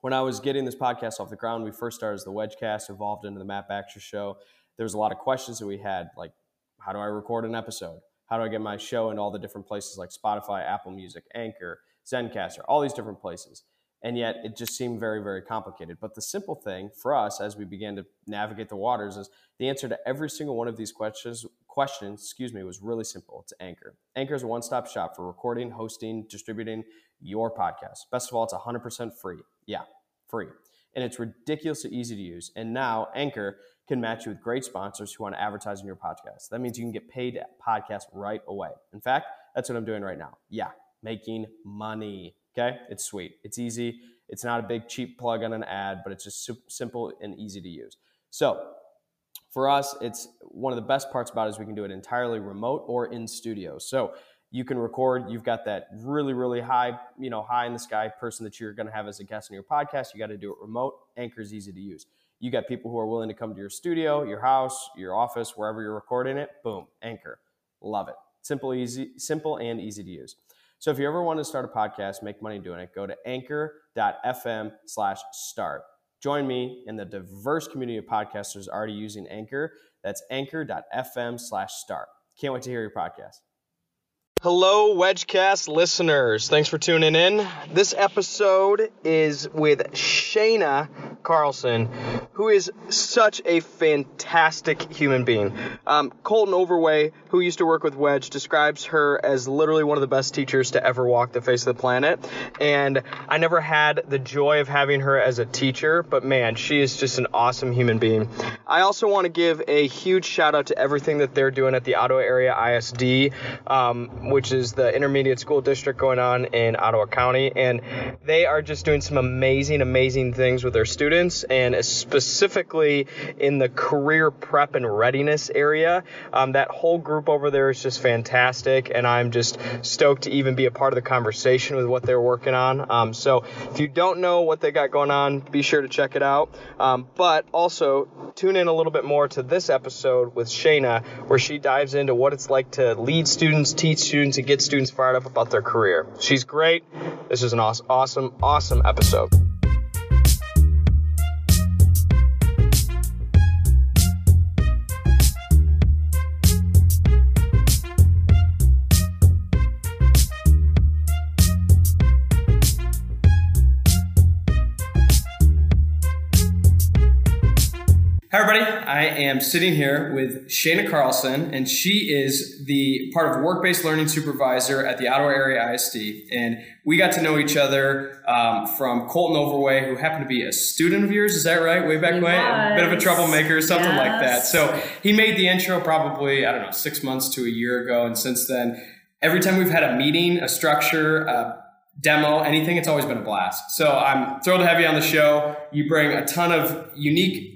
When I was getting this podcast off the ground, we first started as the Wedgecast, evolved into the Matt Baxter Show. There was a lot of questions that we had, like how do I record an episode? How do I get my show into all the different places like Spotify, Apple Music, Anchor, Zencastr, all these different places? And yet it just seemed very, very complicated. But the simple thing for us as we began to navigate the waters is the answer to every single one of these questions questions, excuse me, was really simple. It's Anchor. Anchor is a one-stop shop for recording, hosting, distributing your podcast. Best of all, it's 100% free. Yeah, free. And it's ridiculously easy to use. And now Anchor can match you with great sponsors who want to advertise in your podcast. That means you can get paid at podcast right away. In fact, that's what I'm doing right now. Yeah, making money. Okay, it's sweet. It's easy. It's not a big cheap plug on an ad, but it's just simple and easy to use. So for us, it's one of the best parts about it is we can do it entirely remote or in studio. So you can record. You've got that really, really high, you know, high in the sky person that you're going to have as a guest on your podcast. You got to do it remote. Anchor is easy to use. You got people who are willing to come to your studio, your house, your office, wherever you're recording it. Boom, Anchor. Love it. Simple, easy, simple, and easy to use. So if you ever want to start a podcast, make money doing it, go to anchor.fm slash start. Join me in the diverse community of podcasters already using Anchor. That's anchor.fm slash start. Can't wait to hear your podcast. Hello, Wedgecast listeners. Thanks for tuning in. This episode is with Shayna Carlson, who is such a fantastic human being. Um, Colton Overway, who used to work with Wedge, describes her as literally one of the best teachers to ever walk the face of the planet. And I never had the joy of having her as a teacher, but man, she is just an awesome human being. I also want to give a huge shout out to everything that they're doing at the Ottawa Area ISD. Um, which is the intermediate school district going on in Ottawa County. And they are just doing some amazing, amazing things with their students, and specifically in the career prep and readiness area. Um, that whole group over there is just fantastic, and I'm just stoked to even be a part of the conversation with what they're working on. Um, so if you don't know what they got going on, be sure to check it out. Um, but also tune in a little bit more to this episode with Shayna, where she dives into what it's like to lead students, teach students and get students fired up about their career. She's great. This is an awesome, awesome, awesome episode. Hi, everybody. I am sitting here with Shayna Carlson, and she is the part of work based learning supervisor at the Ottawa Area ISD. And we got to know each other um, from Colton Overway, who happened to be a student of yours. Is that right? Way back he when? A bit of a troublemaker, something yes. like that. So he made the intro probably, I don't know, six months to a year ago. And since then, every time we've had a meeting, a structure, a demo, anything, it's always been a blast. So I'm thrilled to have you on the show. You bring a ton of unique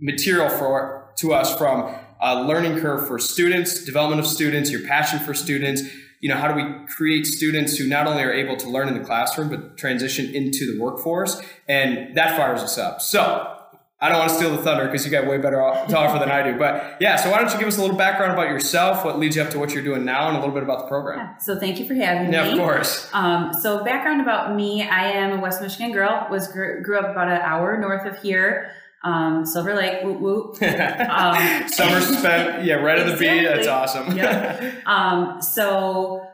material for to us from a learning curve for students, development of students, your passion for students. You know, how do we create students who not only are able to learn in the classroom, but transition into the workforce? And that fires us up. So I don't want to steal the thunder because you got way better to offer than I do. But yeah, so why don't you give us a little background about yourself, what leads you up to what you're doing now, and a little bit about the program. Yeah, so thank you for having yeah, me. Yeah, of course. Um, so background about me, I am a West Michigan girl. Was grew, grew up about an hour north of here. Um, Silver Lake, whoop whoop. Um, Summer spent, yeah, right at exactly. the beat. That's awesome. yeah. Um, so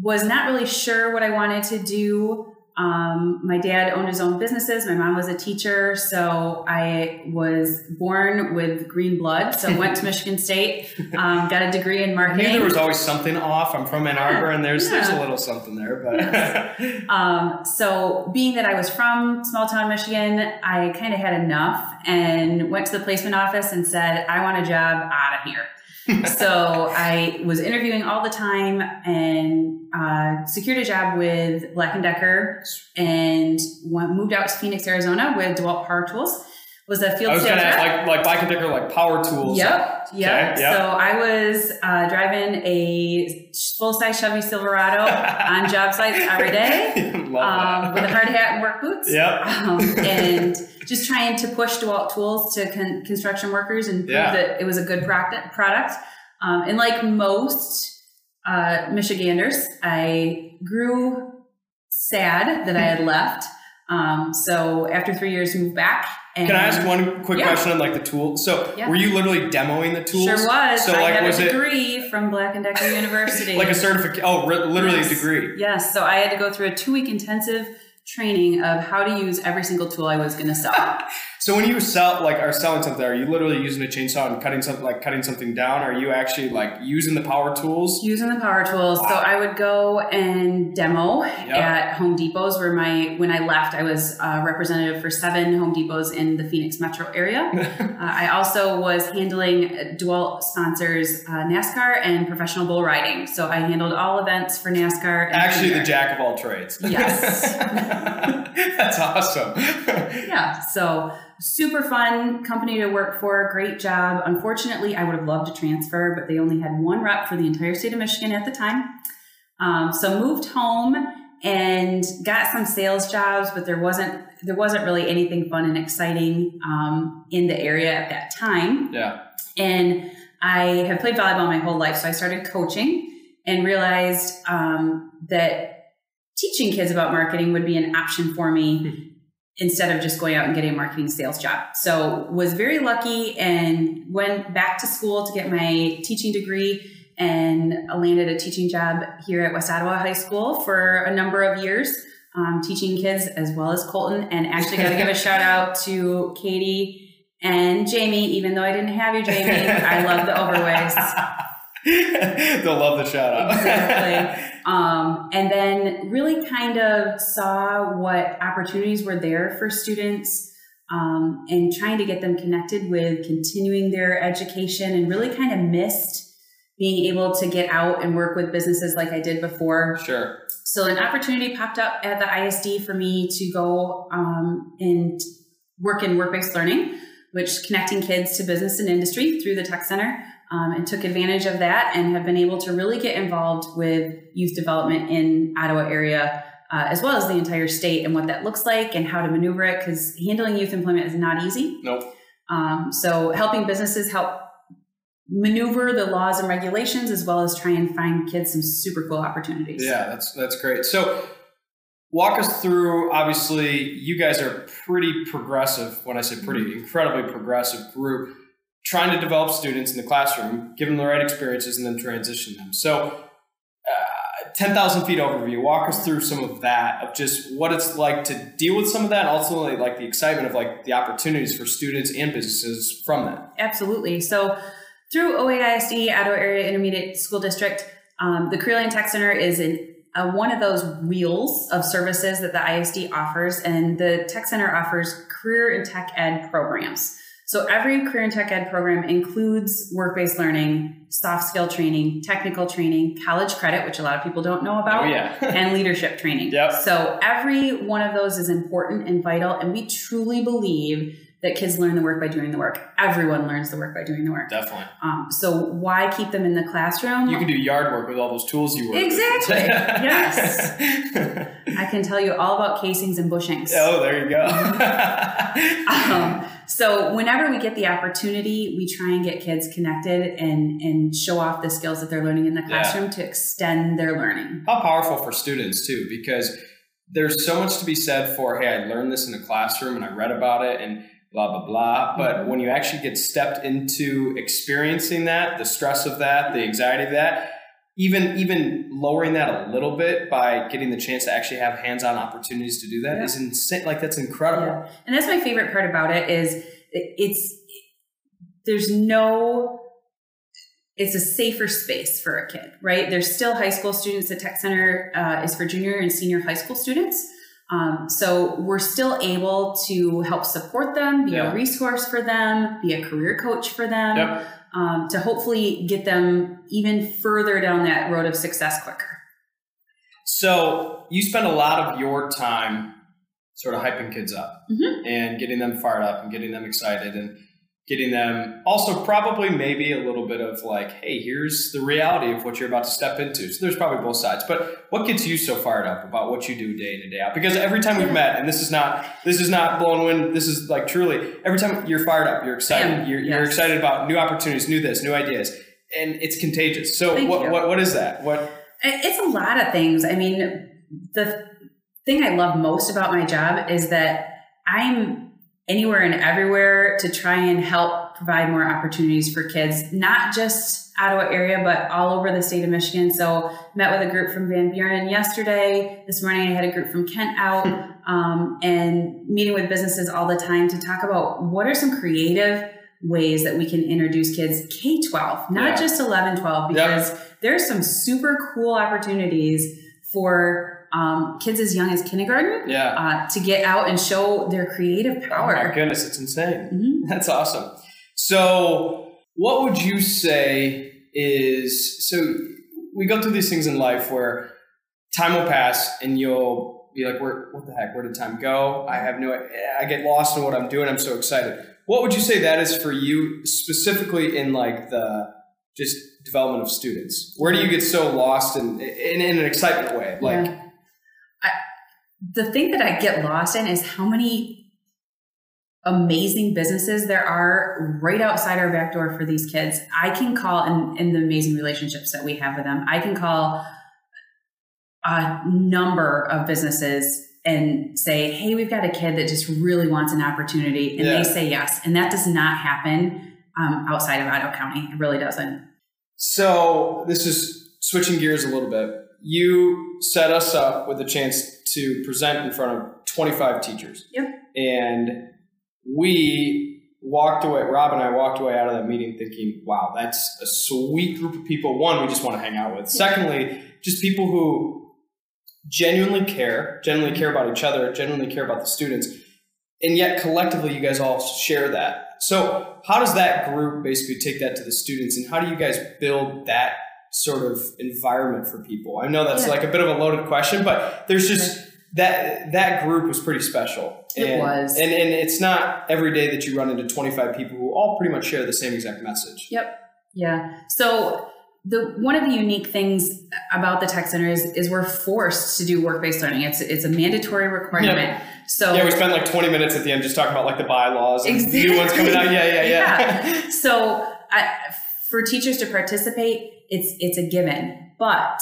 was not really sure what I wanted to do. Um, my dad owned his own businesses. My mom was a teacher, so I was born with green blood. So went to Michigan State, um, got a degree in marketing. I knew there was always something off. I'm from Ann Arbor, yeah, and there's yeah. there's a little something there. But yes. um, so being that I was from small town Michigan, I kind of had enough and went to the placement office and said, "I want a job out of here." So I was interviewing all the time and uh, secured a job with Black and Decker and went, moved out to Phoenix, Arizona with DeWalt Power Tools. Was a field I was sales gonna rep. like like Black and like power tools. Yep. Yep. Okay, yep. So I was uh, driving a full size Chevy Silverado on job sites every day um, with a hard hat and work boots. Yep. Um, and just trying to push DeWalt tools to con- construction workers and prove Yeah. that it was a good product. product. Um, and like most uh, Michiganders, I grew sad that I had left. Um, so after three years, moved back. And Can I ask one quick Yeah. question on like the tool? So Yeah. were you literally demoing the tools? Sure was. So I like was a it degree from Black and Decker University. like a certificate? Oh, re- literally Yes. a degree. Yes. So I had to go through a two week intensive training of how to use every single tool I was going to sell. So when you sell like are selling something, are you literally using a chainsaw and cutting something like cutting something down? Are you actually like using the power tools? using the power tools. So I would go and demo Yep. at Home Depots where my when I left I was uh, representative for seven Home Depots in the Phoenix metro area. uh, I also was handling dual sponsors uh, NASCAR and professional bull riding. So I handled all events for NASCAR. And Actually, the jack of all trades. Yes. That's awesome. yeah. So super fun company to work for. Great job. Unfortunately, I would have loved to transfer, but they only had one rep for the entire state of Michigan at the time. Um, so moved home and got some sales jobs, but there wasn't there wasn't really anything fun and exciting um, in the area at that time. yeah. And I have played volleyball my whole life, so I started coaching and realized um, that teaching kids about marketing would be an option for me instead of just going out and getting a marketing sales job. So was very lucky and went back to school to get my teaching degree and landed a teaching job here at West Ottawa High School for a number of years, um, teaching kids as well as Colton. And actually got to give a shout out to Katie and Jamie, even though I didn't have you, Jamie. I love the overways. They'll love the shout out. Exactly. Um, and then really kind of saw what opportunities were there for students um, and trying to get them connected with continuing their education and really kind of missed being able to get out and work with businesses like I did before. sure. So an opportunity popped up at the ISD for me to go um, and work in work-based learning, which connecting kids to business and industry through the tech center, um, and took advantage of that and have been able to really get involved with youth development in Ottawa area. Uh, as well as the entire state and what that looks like and how to maneuver it because handling youth employment is not easy Nope. um, so helping businesses help maneuver the laws and regulations as well as try and find kids some super cool opportunities Yeah, that's that's great. So walk us through obviously you guys are pretty progressive when I say pretty incredibly progressive group trying to develop students in the classroom, give them the right experiences and then transition them. So uh, 10,000 feet overview, walk us through some of that, of just what it's like to deal with some of that, and ultimately like the excitement of like the opportunities for students and businesses from that. Absolutely. So through 08 ISD, Ottawa Area Intermediate School District, um, the Lane Tech Center is an, uh, one of those wheels of services that the ISD offers, and the Tech Center offers career and tech ed programs. So every career and tech ed program includes work-based learning, soft skill training, technical training, college credit, which a lot of people don't know about, Oh yeah. and leadership training. Yep. So every one of those is important and vital, and we truly believe that kids learn the work by doing the work. Everyone learns the work by doing the work. Definitely. Um, so why keep them in the classroom? You can do yard work with all those tools you work Exactly. yes. I can tell you all about casings and bushings. oh, there you go. Um, so whenever we get the opportunity, we try and get kids connected and and show off the skills that they're learning in the Yeah. classroom to extend their learning. How powerful for students too, because there's so much to be said for, hey, I learned this in the classroom and I read about it and blah blah blah. But Mhm. when you actually get stepped into experiencing that, the stress of that, the anxiety of that, even even lowering that a little bit by getting the chance to actually have hands-on opportunities to do that Yeah. is insane. Like that's incredible. Yeah. And that's my favorite part about it is it's there's no it's a safer space for a kid, right? There's still high school students. The tech center uh, is for junior and senior high school students. Um, so we're still able to help support them, be Yeah. a resource for them, be a career coach for them. Yep. um, to hopefully get them even further down that road of success quicker. So you spend a lot of your time sort of hyping kids up Mhm. and getting them fired up and getting them excited and getting them also probably maybe a little bit of like, hey, here's the reality of what you're about to step into. So there's probably both sides. But what gets you so fired up about what you do day in and day out? Because every time we've met, and this is not this is not blowing wind, this is like truly every time you're fired up, you're excited. You're, you're excited about new opportunities, new this, new ideas. And it's contagious. So Thank what, you. what what is that? What It's a lot of things. I mean, the thing I love most about my job is that I'm anywhere and everywhere to try and help provide more opportunities for kids, not just Ottawa area, but all over the state of Michigan. So met with a group from Van Buren yesterday. This morning I had a group from Kent out um, and meeting with businesses all the time to talk about what are some creative ways that we can introduce kids K-12, not Yeah. just 11, 12, Yep. because there's some super cool opportunities for um, kids as young as kindergarten yeah. uh, to get out and show their creative Oh my goodness, it's insane. Mhm. That's awesome. So, what would you say is so? We go through these things in life where time will pass and you'll be like, "Where? What the heck? Where did time go? I have no. I get lost in what I'm doing. I'm so excited." What would you say that is for you specifically in like the just development of students? Where do you get so lost in in, in an excitement way? Like, Yeah. The thing that I get lost in is how many amazing businesses there are right outside our back door for these kids. I can call and, and the amazing relationships that we have with them. I can call a number of businesses and say, Hey, we've got a kid that just really wants an opportunity. And Yeah. they say yes. And that does not happen um, outside of Ottawa County. It really doesn't. So this is switching gears a little bit. You set us up with a chance to present in front of 25 teachers. Yep. And we walked away, Rob and I walked away out of that meeting thinking, wow, that's a sweet group of people. One, we just want to hang out with. Secondly, just people who genuinely care, genuinely care about each other, genuinely care about the students. And yet collectively, you guys all share that. So, how does that group basically take that to the students, and how do you guys build that sort of environment for people? I know that's Yeah. like a bit of a loaded question, but there's just that that group was pretty special. It and, was. and and it's not every day that you run into 25 people who all pretty much share the same exact message. Yep. Yeah. So the one of the unique things about the tech center is, is we're forced to do work-based learning. It's it's a mandatory requirement. So Yeah, we spent like 20 minutes at the end just talking about like the bylaws and Exactly. new ones coming out. Yeah, yeah, yeah. Yeah. so I, for teachers to participate, it's it's a given. But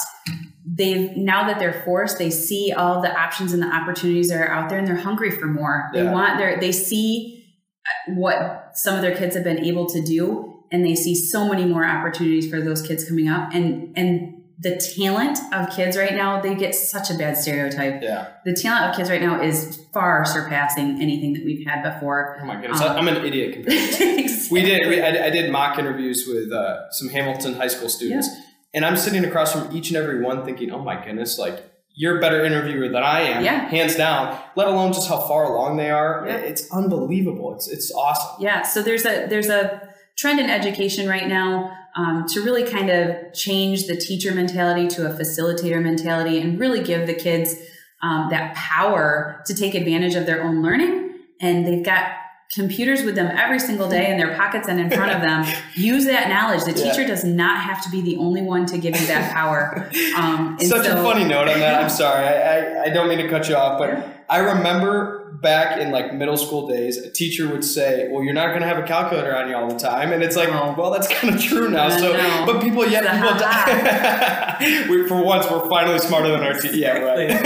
they've now that they're forced, they see all the options and the opportunities that are out there, and they're hungry for more. They want their they see uh, what some of their kids have been able to do, and they see so many more opportunities for those kids coming up, and and the talent of kids right now, they get such a bad stereotype. yeah. The talent of kids right now is far surpassing anything that we've had before. Oh my goodness, Um, I'm an idiot compared to We did. We, I, I did mock interviews with uh, some Hamilton high school students, and I'm sitting across from each and every one, thinking, "Oh my goodness, like you're a better interviewer than I am, Yeah. hands down." Let alone just how far along they are. Yeah. It's unbelievable. It's it's awesome. Yeah, so there's a there's a trend in education right now um, to really kind of change the teacher mentality to a facilitator mentality and really give the kids um, that power to take advantage of their own learning. And they've got computers with them every single day in their pockets and in front of them. Use that knowledge. The Yeah. teacher does not have to be the only one to give you that power. Um, Such a funny note on that. I'm sorry. I, I, I don't mean to cut you off, but I remember back in like middle school days, a teacher would say, "Well, you're not going to have a calculator on you all the time," and it's like, Oh. well, that's kind of true now. So, know. but people yet It's a people. ha-ha. we, for once, we're finally smarter than our teachers. Yeah, right.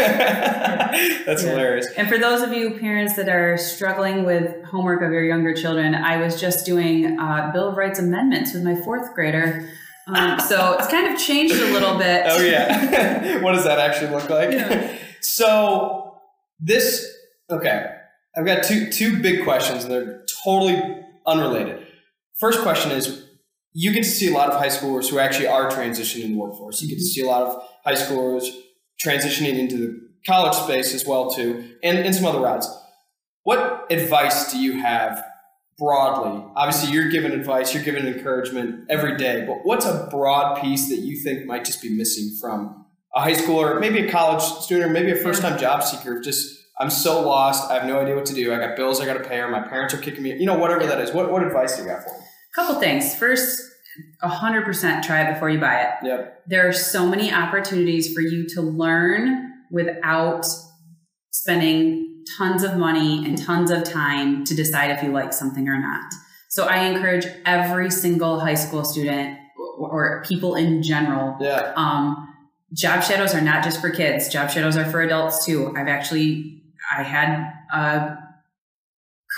that's Yeah. hilarious. And for those of you parents that are struggling with homework of your younger children, I was just doing uh, Bill of Rights amendments with my fourth grader. Um, so it's kind of changed a little bit. Oh yeah. what does that actually look like? Yeah. So this okay. I've got two two big questions and they're totally unrelated. First question is you get to see a lot of high schoolers who actually are transitioning in the workforce. You get to mm-hmm. see a lot of high schoolers transitioning into the college space as well too, and, and some other routes. What advice do you have broadly, obviously you're giving advice, you're giving encouragement every day, but what's a broad piece that you think might just be missing from a high schooler, maybe a college student, or maybe a first time job seeker? Just, I'm so lost. I have no idea what to do. I got bills I got to pay, or my parents are kicking me, you know, whatever that is. What, what advice do you got for me? Couple things. First, 100% try it before you buy it. Yep. There are so many opportunities for you to learn without spending tons of money and tons of time to decide if you like something or not. So I encourage every single high school student or people in general. Yeah. Um, job shadows are not just for kids. Job shadows are for adults too. I've actually, I had a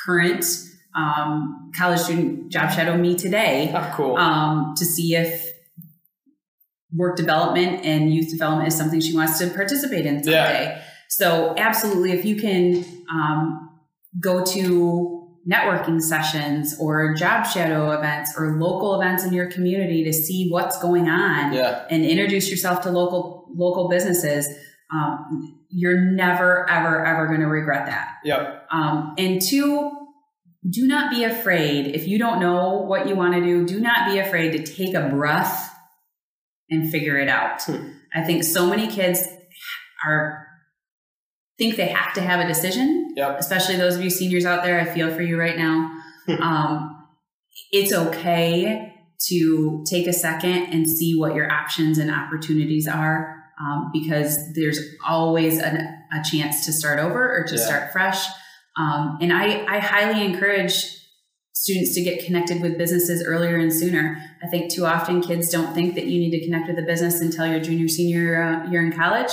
current um, college student job shadow me today Oh, cool. um, to see if work development and youth development is something she wants to participate in someday. So, absolutely, if you can um, go to networking sessions or job shadow events or local events in your community to see what's going on yeah. and introduce yourself to local local businesses, um, you're never ever ever going to regret that. Yep. Um, and two, do not be afraid. If you don't know what you want to do, do not be afraid to take a breath and figure it out. Hmm. I think so many kids are think they have to have a decision, Yep. especially those of you seniors out there. I feel for you right now. Um, it's okay to take a second and see what your options and opportunities are um, because there's always an, a chance to start over or to Yeah. start fresh. Um, and I, I highly encourage students to get connected with businesses earlier and sooner. I think too often kids don't think that you need to connect with a business until your junior, senior uh, year in college.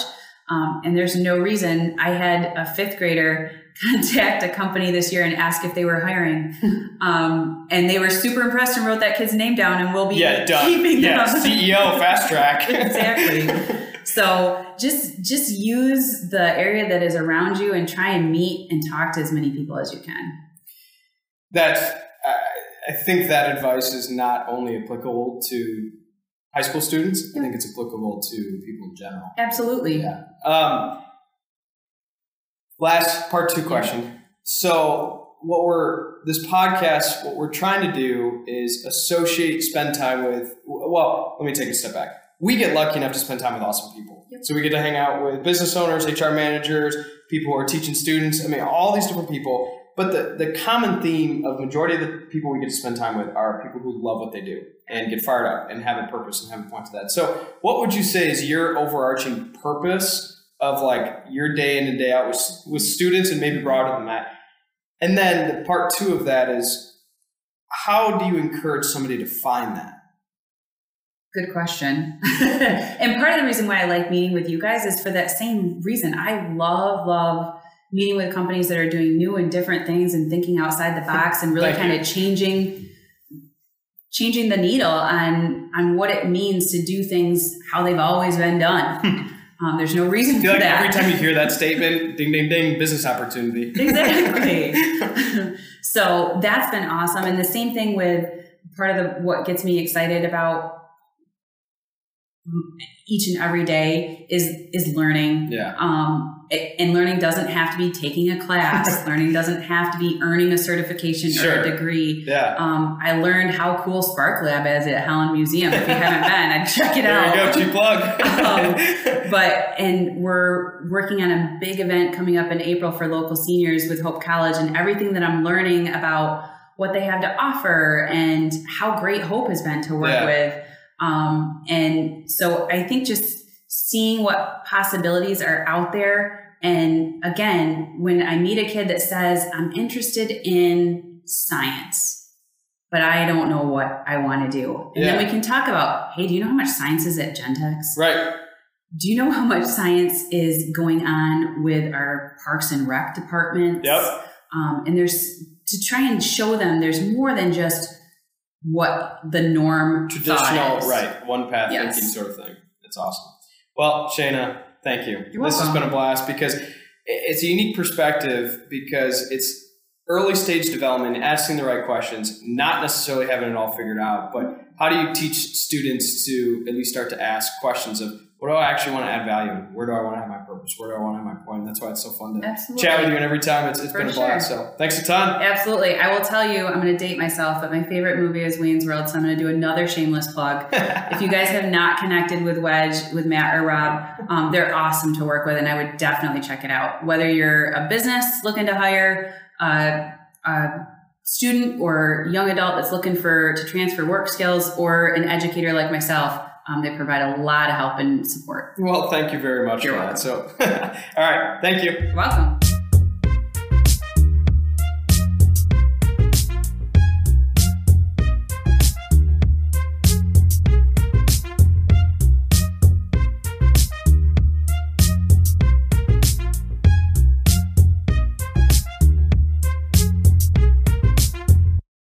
Um, and there's no reason. I had a fifth grader contact a company this year and ask if they were hiring. Um, and they were super impressed and wrote that kid's name down and we'll be Yeah, done. keeping Yeah, them. CEO, fast track. Exactly. So just just use the area that is around you and try and meet and talk to as many people as you can. That's, I I think that advice is not only applicable to high school students, I think it's applicable to people in general. Absolutely. Yeah. Um, last part two question. So, what we're this podcast, what we're trying to do is associate, spend time with. Well, let me take a step back. We get lucky enough to spend time with awesome people. Yep. So we get to hang out with business owners, HR managers, people who are teaching students. I mean, all these different people. But the, the common theme of majority of the people we get to spend time with are people who love what they do and get fired up and have a purpose and have a point to that. So, what would you say is your overarching purpose of like your day in and day out with, with students and maybe broader than that? And then the part two of that is how do you encourage somebody to find that? Good question. and part of the reason why I like meeting with you guys is for that same reason. I love, love meeting with companies that are doing new and different things and thinking outside the box and really kind you. of changing changing the needle on on what it means to do things how they've always been done. um, there's no reason I for feel like that. every time you hear that statement, ding, ding, ding, business opportunity. exactly. so that's been awesome. And the same thing with part of the what gets me excited about each and every day is is learning. Yeah. Um, it- and learning doesn't have to be taking a class. learning doesn't have to be earning a certification or a degree. Yeah. Um, I learned how cool Spark Lab is at Holland Museum. If you haven't been, I'd check it There out. you go, cheap plug. Um, but and we're working on a big event coming up in April for local seniors with Hope College and everything that I'm learning about what they have to offer and how great Hope has been to work Yeah. with. Um, and so I think just seeing what possibilities are out there. And again, when I meet a kid that says, I'm interested in science, but I don't know what I want to do. And then we can talk about, hey, do you know how much science is at Gentex? right. Do you know how much science is going on with our parks and rec departments? Yep. Um, and there's to try and show them there's more than just what the norm Traditional, is. right. One path Yes. thinking sort of thing. It's awesome. Well, Shayna, thank you. You're this has been a blast because it's a unique perspective because it's early stage development, asking the right questions, not necessarily having it all figured out, but how do you teach students to at least start to ask questions of what do I actually want to add value? Where do I want to have my is where I want to have my point. That's why it's so fun to Absolutely. chat with you. And every time it's, it's For been a sure. blast. So thanks a ton. Absolutely. I will tell you, I'm going to date myself, but my favorite movie is Wayne's World, so I'm going to do another shameless plug. if you guys have not connected with Wedge, with Matt or Rob, um, they're awesome to work with, and I would definitely check it out. Whether you're a business looking to hire a, a student or young adult that's looking for to transfer work skills, or an educator like myself, um, they provide a lot of help and support. well, thank you very much You're for that. So, all right. Thank you. You're welcome.